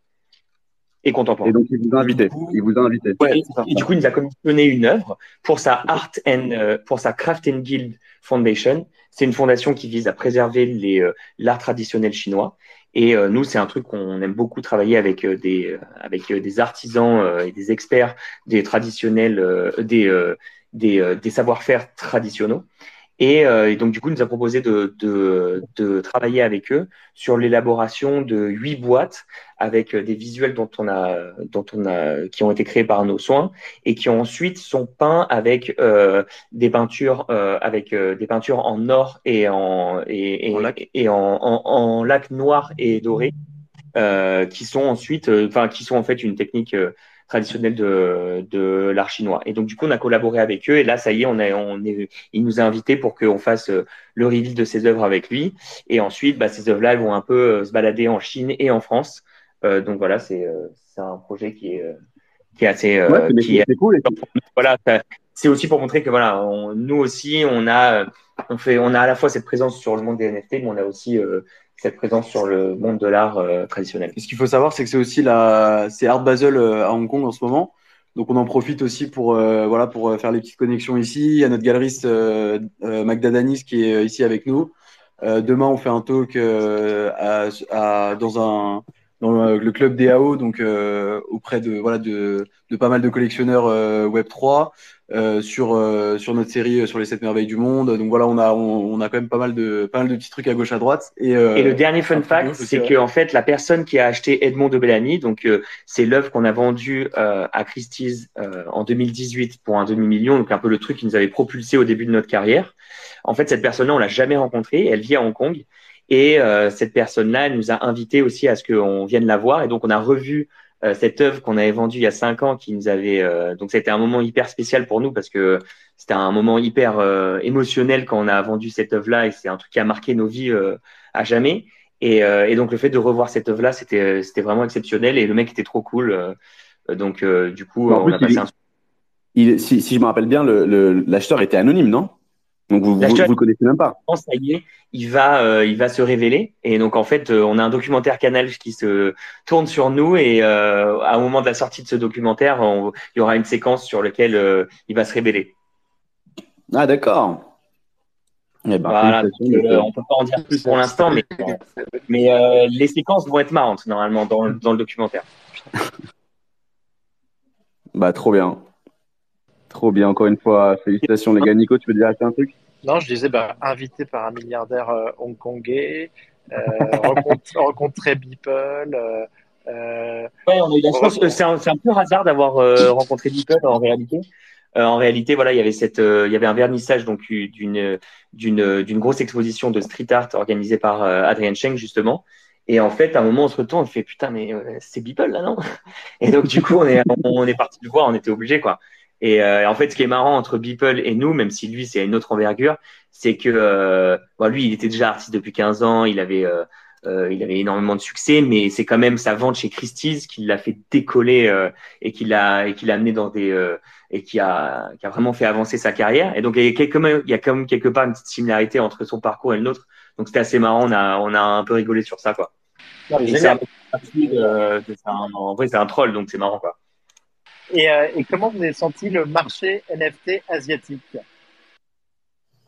et contemporain. Et donc, il vous a invité. Coup- Il vous a invité. Ouais, Et, et du coup, il nous a commissionné une œuvre pour sa Art and euh, pour sa Craft and Guild Foundation. C'est une fondation qui vise à préserver les euh, l'art traditionnel chinois. Et euh, nous, c'est un truc qu'on aime beaucoup travailler avec euh, des euh, avec euh, des artisans euh, et des experts des traditionnels euh, des euh, des, euh, des savoir-faire traditionnels. Et, euh, et donc, du coup, il nous a proposé de, de, de travailler avec eux sur l'élaboration de huit boîtes avec euh, des visuels dont on a, dont on a, qui ont été créés par nos soins et qui ensuite sont peints avec euh, des peintures, euh, avec euh, des peintures en or et en et, et, En lac. et en, en, en lac noir et doré, euh, qui sont ensuite, enfin, qui sont en fait une technique traditionnelle de, de l'art chinois. Et donc, du coup, on a collaboré avec eux. Et là, ça y est, on est, on est, il nous a invités pour qu'on fasse euh, le reveal de ses œuvres avec lui. Et ensuite, bah, ces œuvres-là, elles vont un peu euh, se balader en Chine et en France. Euh, donc voilà, c'est un projet qui est, qui est assez, Ouais, c'est qui est c'est cool. Voilà, c'est aussi pour montrer que voilà, on- nous aussi, on a, on fait, on a à la fois cette présence sur le monde des NFT, mais on a aussi euh, cette présence sur le monde de l'art euh, traditionnel. Ce qu'il faut savoir, c'est que c'est aussi la, c'est Art Basel euh, à Hong Kong en ce moment. Donc on en profite aussi pour euh, voilà pour faire les petites connexions ici. Il y a notre galeriste Magda Danis qui est ici avec nous. Demain on fait un talk à- dans un dans le, le club DAO donc euh, auprès de voilà de, de pas mal de collectionneurs euh, Web 3 euh, sur euh, sur notre série euh, sur les sept merveilles du monde. Donc voilà on a on, on a quand même pas mal de pas mal de petits trucs à gauche à droite. Et, euh, Et le dernier fun fact, c'est que en fait, la personne qui a acheté Edmond de Bellamy, donc euh, c'est l'œuvre qu'on a vendue euh, à Christie's euh, en 2018 pour un demi-million, donc un peu le truc qui nous avait propulsé au début de notre carrière. En fait, cette personne-là, on l'a jamais rencontrée. Elle vit à Hong Kong. Et euh, cette personne-là, elle nous a invités aussi à ce qu'on vienne la voir. Et donc, on a revu euh, cette œuvre qu'on avait vendue il y a cinq ans, qui nous avait. euh, donc, c'était un moment hyper spécial pour nous parce que c'était un moment hyper euh, émotionnel quand on a vendu cette œuvre-là. Et c'est un truc qui a marqué nos vies euh, à jamais. Et, euh, et donc, le fait de revoir cette œuvre-là, c'était c'était vraiment exceptionnel. Et le mec était trop cool. euh, donc, euh, du coup, on a passé il- un il, si, si je me rappelle bien, le- le- l'acheteur était anonyme, non? Donc vous, vous, connaissez même pas. ça y est, il va, euh, il va se révéler. Et donc, en fait, euh, on a un documentaire Canal qui se tourne sur nous. Et euh, à un moment de la sortie de ce documentaire, on- il y aura une séquence sur laquelle il va se révéler. Ah d'accord. Eh ben, Voilà, donc, on peut pas en dire plus pour l'instant, mais, mais les séquences vont être marrantes normalement dans, le- dans le documentaire. Bah, trop bien. Trop bien, encore une fois. Félicitations, les gars. Nico, tu veux dire un truc? Non, je disais, bah, invité par un milliardaire euh, hongkongais, euh, rencontre- rencontrer Beeple. Euh, euh, Ouais, on a eu la chance. euh, C'est un, c'est un pur hasard d'avoir euh, rencontré Beeple en réalité. Euh, en réalité, voilà, il y avait cette, euh, il y avait un vernissage donc euh, d'une d'une d'une grosse exposition de street art organisée par euh, Adrien Cheng justement. Et en fait, à un moment, on se retourne, on fait putain, mais euh, c'est Beeple là, non? Et donc du coup, on est on est parti le voir, on était obligé quoi. Et euh, en fait, ce qui est marrant entre Beeple et nous, même si lui c'est une autre envergure, c'est que euh, bon, lui, il était déjà artiste depuis 15 ans, il avait euh, euh, il avait énormément de succès, mais c'est quand même sa vente chez Christie's qui l'a fait décoller euh, et qui l'a et qui l'a amené dans des euh, et qui a qui a vraiment fait avancer sa carrière. Et donc il y a quelque il y a quand même quelque part une petite similarité entre son parcours et le nôtre. Donc c'était assez marrant, on a on a un peu rigolé sur ça quoi. c'est un- en vrai c'est un troll donc c'est marrant quoi. Et, euh, et comment vous avez senti le marché NFT asiatique?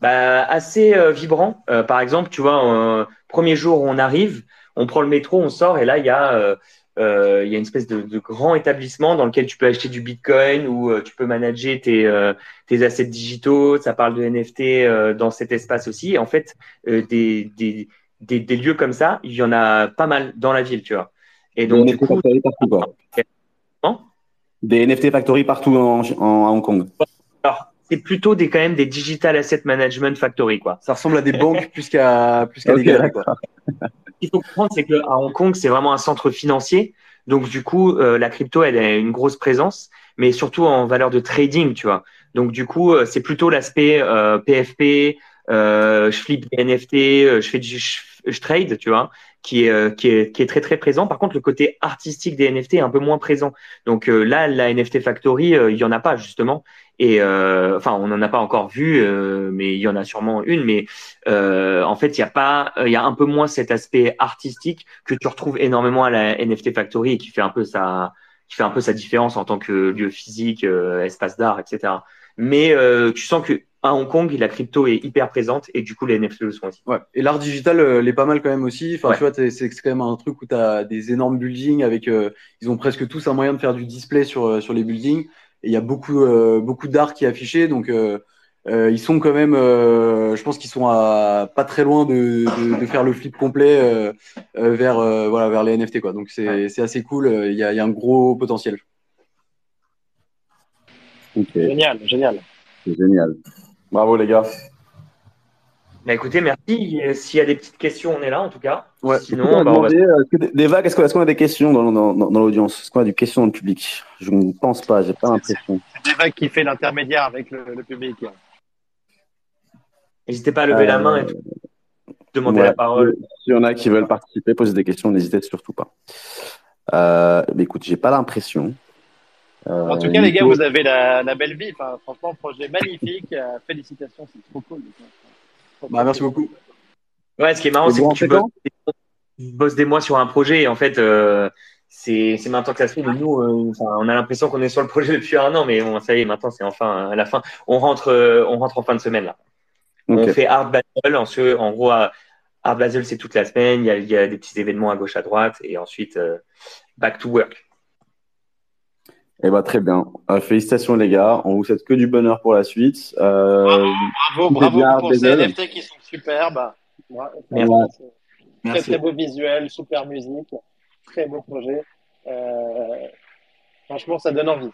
Bah, assez euh, vibrant. Euh, par exemple, tu vois, euh, premier jour où on arrive, on prend le métro, on sort et là il y a euh, euh, il y a une espèce de, de grand établissement dans lequel tu peux acheter du Bitcoin ou euh, tu peux manager tes euh, tes assets digitaux. Ça parle de NFT euh, dans cet espace aussi. Et en fait, euh, des, des des des lieux comme ça, il y en a pas mal dans la ville, tu vois. Et donc du coup, partout, quoi. Des NFT Factory partout en, en- à Hong Kong. alors c'est plutôt des quand même des digital asset management factory quoi. Ça ressemble à des banques plus qu'à plus qu'à Ok, des galeries, quoi. Ce qu'il faut comprendre, c'est qu'à Hong Kong, c'est vraiment un centre financier. Donc, du coup, euh, la crypto, elle a une grosse présence, mais surtout en valeur de trading, tu vois. Donc, du coup, euh, c'est plutôt l'aspect euh, PFP, euh, je flippe des NFT, euh, je fais du je, je trade, tu vois, qui est, euh, qui est qui est très très présent. Par contre, le côté artistique des NFT est un peu moins présent. Donc euh, là, la NFT Factory, euh, il y en a pas justement. Et euh, enfin, on n'en a pas encore vu, euh, mais il y en a sûrement une. Mais euh, en fait, il y a pas, il y a un peu moins cet aspect artistique que tu retrouves énormément à la NFT Factory et qui fait un peu sa, qui fait un peu sa différence en tant que lieu physique, euh, espace d'art, etc. Mais euh, tu sens que à Hong Kong, la crypto est hyper présente et du coup, les NFT le sont aussi. Ouais. Et l'art digital euh, l'est pas mal quand même aussi. Enfin, Ouais. tu vois, c'est quand même un truc où tu as des énormes buildings avec. euh, ils ont presque tous un moyen de faire du display sur, euh, sur les buildings. Et il y a beaucoup, euh, beaucoup d'art qui est affiché. Donc, euh, euh, ils sont quand même. euh, je pense qu'ils sont à pas très loin de, de, de faire le flip complet euh, euh, vers, euh, voilà, vers les NFT. Quoi. Donc, c'est Ouais. assez cool. Euh, Il y a, il y a un gros potentiel. Génial, génial. c'est génial. Bravo, les gars. Bah écoutez, merci. S'il y a des petites questions, on est là en tout cas. Ouais. Est-ce qu'on Sinon, a bah, on va... euh, que des- des vagues, est-ce qu'on a des questions dans, dans, dans, dans l'audience? Est-ce qu'on a des questions dans le public? Je ne pense pas, j'ai pas l'impression. C'est Deva qui fait l'intermédiaire avec le, le public. n'hésitez pas à lever la main et demander Ouais. la parole. S'il y en a qui veulent participer, poser des questions, n'hésitez surtout pas. Euh, mais écoute, j'ai pas l'impression. Euh, En tout cas, les gars, vous avez la, la belle vie. Enfin, franchement, projet magnifique. Euh, félicitations, c'est trop cool. Bah, merci beaucoup. Ouais, ce qui est marrant, c'est que tu bosses, tu bosses des mois sur un projet et en fait, euh, c'est maintenant que ça se fait. Mais nous, euh, on a l'impression qu'on est sur le projet depuis un an, mais bon, ça y est, maintenant c'est enfin à la fin. On rentre, euh, on rentre en fin de semaine là. On fait Art Basel. En, ce- en gros, Art Basel, c'est toute la semaine. Il y, a, il y a des petits événements à gauche, à droite, et ensuite euh, back to work. Eh ben, très bien. Euh, félicitations, les gars. On vous souhaite que du bonheur pour la suite. Euh, Bravo, bravo pour ces. NFT qui sont superbes. Ouais, Merci. Très, Merci. très beau visuel, super musique, très beau projet. Euh, franchement, ça donne envie.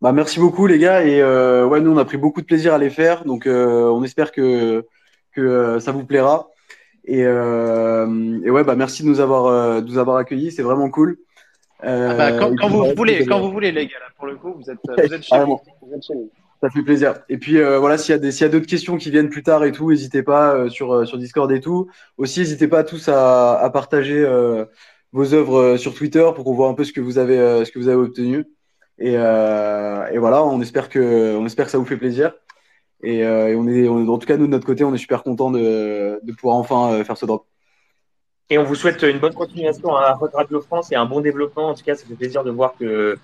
Bah, merci beaucoup les gars et euh, ouais nous on a pris beaucoup de plaisir à les faire donc euh, on espère que que euh, ça vous plaira et, euh, et ouais bah merci de nous avoir euh, de nous avoir accueillis c'est vraiment cool. Euh, Ah bah, quand, vous ouais, voulez, quand vous voulez, les gars, là, pour le coup, vous êtes, vous êtes chez vous. Carrément. Vous êtes chez vous. Ça fait plaisir. Et puis euh, voilà, s'il y a des s'il y a d'autres questions qui viennent plus tard et tout, n'hésitez pas euh, sur euh, sur Discord et tout. Aussi, n'hésitez pas tous à, à partager vos œuvres sur Twitter pour qu'on voit un peu ce que vous avez ce que vous avez obtenu. Et, et voilà, on espère que on espère que ça vous fait plaisir. Et, et on est on- en tout cas nous de notre côté, on est super content de de pouvoir enfin faire ce drop. Et on vous souhaite une bonne continuation à Radio France et un bon développement. En tout cas, ça fait plaisir de voir que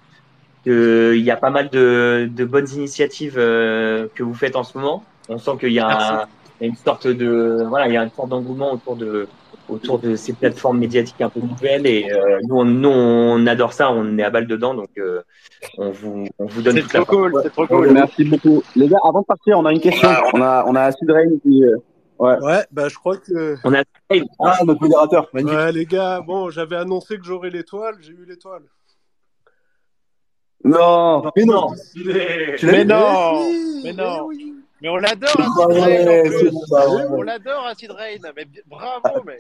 qu'il y a pas mal de, de bonnes initiatives euh, que vous faites en ce moment. On sent qu'il y a y une sorte de voilà, il y a une sorte d'engouement autour de autour de ces plateformes médiatiques un peu nouvelles et euh, nous, on, nous on adore ça, on est à balle dedans donc euh, on vous on vous donne C'est toute la trop cool, c'est trop cool. Merci beaucoup. Les gars, avant de partir, on a une question. On a, on a Acid Rain qui. euh, Ouais, bah je crois que. On a Ah, notre modérateur, magnifique. Ouais, les gars, bon, j'avais annoncé que j'aurais l'étoile, j'ai eu l'étoile. Non, Mais non, Tu tu l'as Mais vu non, oui, mais non. oui. Mais on l'adore, Acid Rain, ouais, ouais. On l'adore, Acid Rain. Mais bravo, mais.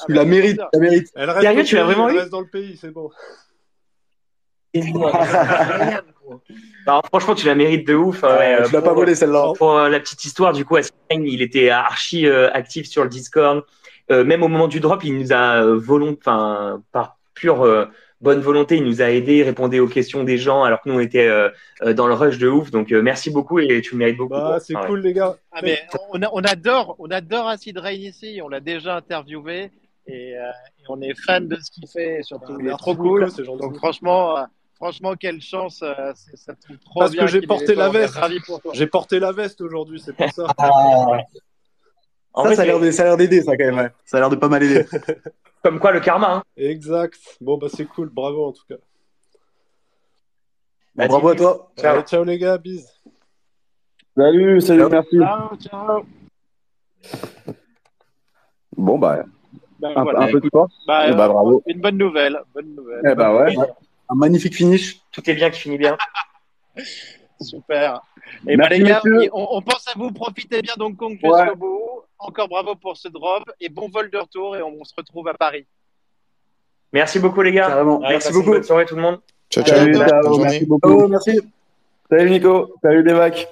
Ah, Tu bah, la mérites, putain. tu la mérites. Elle reste Sérieux, tu l'as pays, vraiment elle eu reste dans le pays, c'est bon. Alors, franchement, tu la mérites de ouf. hein, Ouais, euh, tu l'as pas volé celle-là. Pour euh, la petite histoire, du coup, il était archi euh, actif sur le Discord. Euh, même au moment du drop, il nous a euh, volont, enfin, par pure euh, bonne volonté, il nous a aidé, il répondait aux questions des gens, alors que nous on était euh, euh, dans le rush de ouf. Donc euh, merci beaucoup et tu le mérites beaucoup. Bah, c'est Ah ouais. cool, les gars. Ah, mais on, a- on adore, on adore Acid Rain ici. On l'a déjà interviewé et, euh, et on est fan de ce qu'il fait. Surtout, Bah, il est trop cool. Donc franchement, euh, franchement, quelle chance. euh, ça trop Parce bien que j'ai porté la veste. J'ai porté la veste aujourd'hui, c'est pour ça. En ça, vrai, ça a l'air d'aider, ça, quand même. ouais. Ça a l'air de pas mal aider. comme quoi le karma. Hein. Exact. Bon, bah, c'est cool, bravo en tout cas. Bah, Bravo à toi. Ciao. Allez, ciao les gars, bis. salut, salut, Ciao. merci. Ciao, ciao. Bon, bah, Ben, un, voilà. un peu de force. Bah, Eh euh, bah, bravo. Une bonne nouvelle. Bonne nouvelle. Eh bah ouais. Un magnifique finish. Tout est bien qui finit bien. Super. Et Merci, bah, les gars, on, on pense à vous. Profitez bien d'Hong Kong Ouais. jusqu'au bout. Encore bravo pour ce drop et bon vol de retour. Et on, on se retrouve à Paris. Merci beaucoup les gars. Carrément. Merci beaucoup. Bonne soirée tout le monde. Ciao, ciao. Salut, merci beaucoup. Oh, merci. Salut Nico, salut Devac.